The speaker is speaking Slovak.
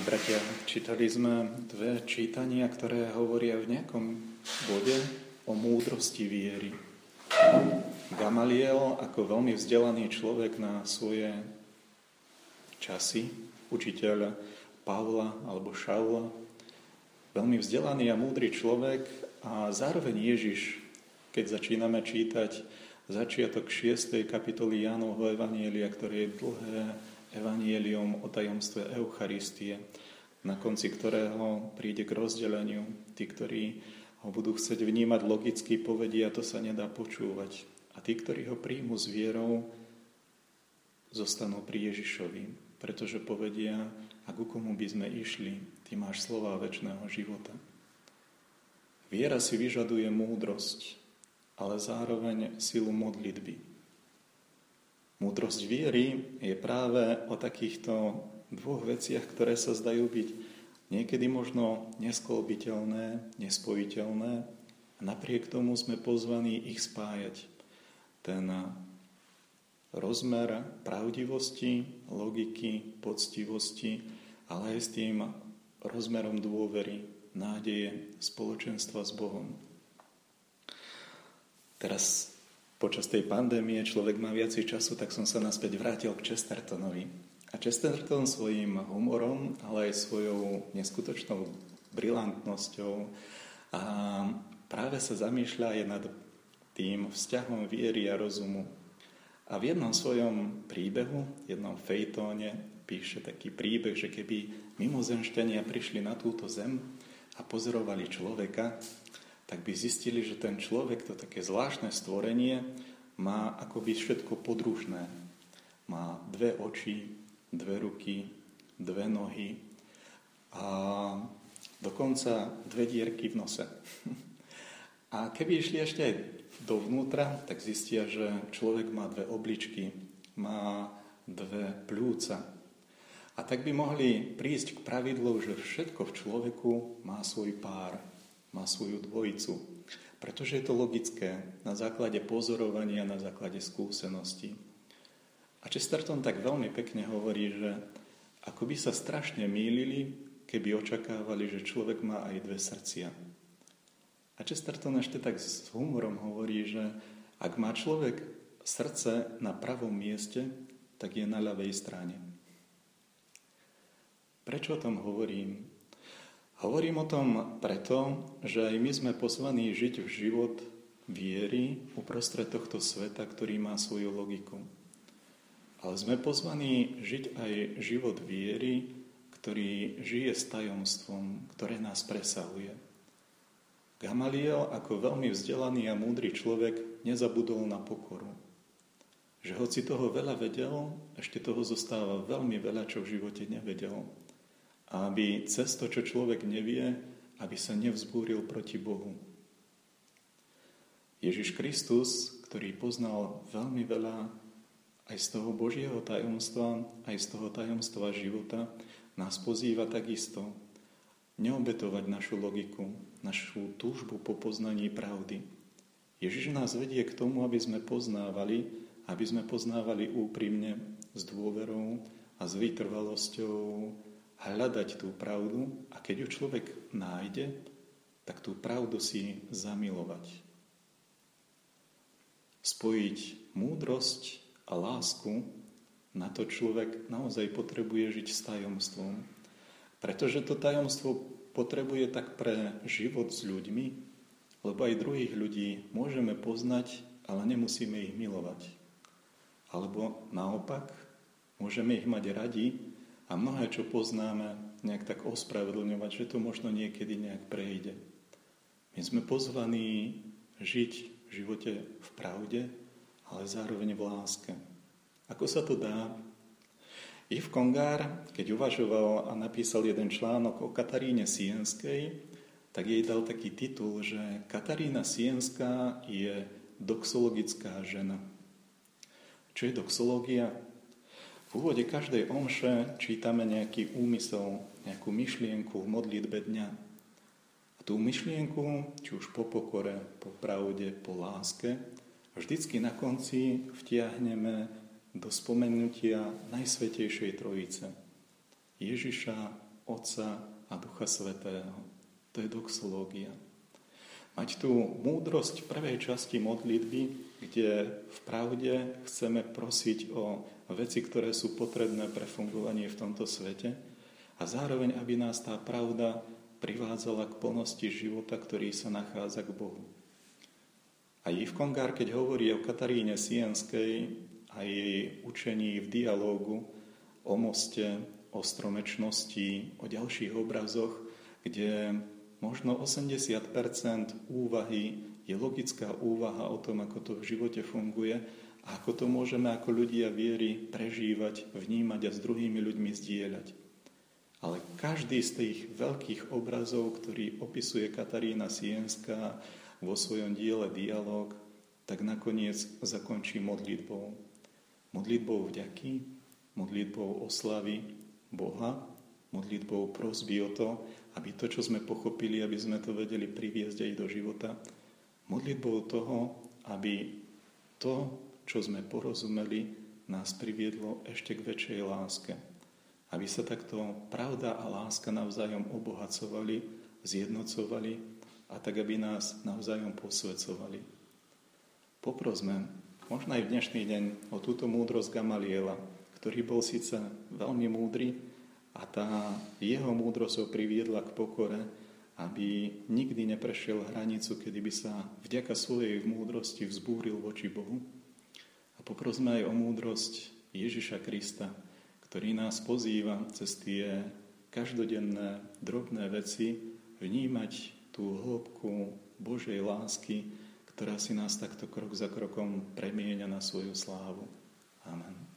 Milí bratia, čítali sme dve čítania, ktoré hovoria v nejakom bode o múdrosti viery. Gamaliel ako veľmi vzdelaný človek na svoje časy, učiteľ Pavla alebo Šaula, veľmi vzdelaný a múdry človek a zároveň Ježiš, keď začíname čítať začiatok 6. kapitoly Jánovho Evanielia, ktoré je dlhé, evanielium o tajomstve Eucharistie, na konci ktorého príde k rozdeleniu. Tí, ktorí ho budú chcieť vnímať logicky, povedia, to sa nedá počúvať. A tí, ktorí ho príjmu s vierou, zostanú pri Ježišovi, pretože povedia, a ku komu by sme išli, ty máš slova väčšného života. Viera si vyžaduje múdrosť, ale zároveň silu modlitby. Múdrosť viery je práve o takýchto dvoch veciach, ktoré sa zdajú byť niekedy možno nesklobiteľné, nespojiteľné a napriek tomu sme pozvaní ich spájať. Ten rozmer pravdivosti, logiky, poctivosti, ale aj s tým rozmerom dôvery, nádeje, spoločenstva s Bohom. Teraz počas tej pandémie človek má viacej času, tak som sa naspäť vrátil k Chestertonovi. A Chesterton svojim humorom, ale aj svojou neskutočnou brilantnosťou a práve sa zamýšľa aj nad tým vzťahom viery a rozumu. A v jednom svojom príbehu, jednom fejtóne, píše taký príbeh, že keby mimozemšťania prišli na túto zem a pozorovali človeka, tak by zistili, že ten človek, to také zvláštne stvorenie, má akoby všetko podružné. Má dve oči, dve ruky, dve nohy a dokonca dve dierky v nose. A keby išli ešte aj dovnútra, tak zistia, že človek má dve obličky, má dve plúca. A tak by mohli prísť k pravidlu, že všetko v človeku má svoj pár má svoju dvojicu. Pretože je to logické na základe pozorovania, na základe skúsenosti. A Chesterton tak veľmi pekne hovorí, že ako by sa strašne mýlili, keby očakávali, že človek má aj dve srdcia. A Chesterton ešte tak s humorom hovorí, že ak má človek srdce na pravom mieste, tak je na ľavej strane. Prečo o tom hovorím? Hovorím o tom preto, že aj my sme pozvaní žiť v život viery uprostred tohto sveta, ktorý má svoju logiku. Ale sme pozvaní žiť aj život viery, ktorý žije s tajomstvom, ktoré nás presahuje. Gamaliel ako veľmi vzdelaný a múdry človek nezabudol na pokoru. Že hoci toho veľa vedel, ešte toho zostáva veľmi veľa, čo v živote nevedel aby cez to, čo človek nevie, aby sa nevzbúril proti Bohu. Ježiš Kristus, ktorý poznal veľmi veľa aj z toho Božieho tajomstva, aj z toho tajomstva života, nás pozýva takisto neobetovať našu logiku, našu túžbu po poznaní pravdy. Ježiš nás vedie k tomu, aby sme poznávali, aby sme poznávali úprimne, s dôverou a s vytrvalosťou hľadať tú pravdu a keď ju človek nájde, tak tú pravdu si zamilovať. Spojiť múdrosť a lásku, na to človek naozaj potrebuje žiť s tajomstvom. Pretože to tajomstvo potrebuje tak pre život s ľuďmi, lebo aj druhých ľudí môžeme poznať, ale nemusíme ich milovať. Alebo naopak, môžeme ich mať radi, a mnohé, čo poznáme, nejak tak ospravedlňovať, že to možno niekedy nejak prejde. My sme pozvaní žiť v živote v pravde, ale zároveň v láske. Ako sa to dá? Yves Kongár, keď uvažoval a napísal jeden článok o Kataríne Sienskej, tak jej dal taký titul, že Katarína Sienská je doxologická žena. Čo je doxológia? V úvode každej omše čítame nejaký úmysel, nejakú myšlienku v modlitbe dňa. A tú myšlienku, či už po pokore, po pravde, po láske, vždycky na konci vtiahneme do spomenutia Najsvetejšej Trojice. Ježiša, Otca a Ducha Svetého. To je doxológia. Mať tú múdrosť prvej časti modlitby, kde v pravde chceme prosiť o veci, ktoré sú potrebné pre fungovanie v tomto svete a zároveň, aby nás tá pravda privádzala k plnosti života, ktorý sa nachádza k Bohu. A Kongár, keď hovorí o Kataríne Sienskej a jej učení v dialógu o moste, o stromečnosti, o ďalších obrazoch, kde možno 80% úvahy je logická úvaha o tom, ako to v živote funguje a ako to môžeme ako ľudia viery prežívať, vnímať a s druhými ľuďmi zdieľať. Ale každý z tých veľkých obrazov, ktorý opisuje Katarína Sienská vo svojom diele Dialog, tak nakoniec zakončí modlitbou. Modlitbou vďaky, modlitbou oslavy Boha, modlitbou prosby o to, aby to, čo sme pochopili, aby sme to vedeli priviesť aj do života. Modlitbou toho, aby to, čo sme porozumeli, nás priviedlo ešte k väčšej láske. Aby sa takto pravda a láska navzájom obohacovali, zjednocovali a tak, aby nás navzájom posvedcovali. Poprosme, možno aj v dnešný deň, o túto múdrosť Gamaliela, ktorý bol síce veľmi múdry, a tá jeho múdrosť ho priviedla k pokore, aby nikdy neprešiel hranicu, kedy by sa vďaka svojej múdrosti vzbúril voči Bohu. A poprosme aj o múdrosť Ježiša Krista, ktorý nás pozýva cez tie každodenné drobné veci vnímať tú hĺbku Božej lásky, ktorá si nás takto krok za krokom premieňa na svoju slávu. Amen.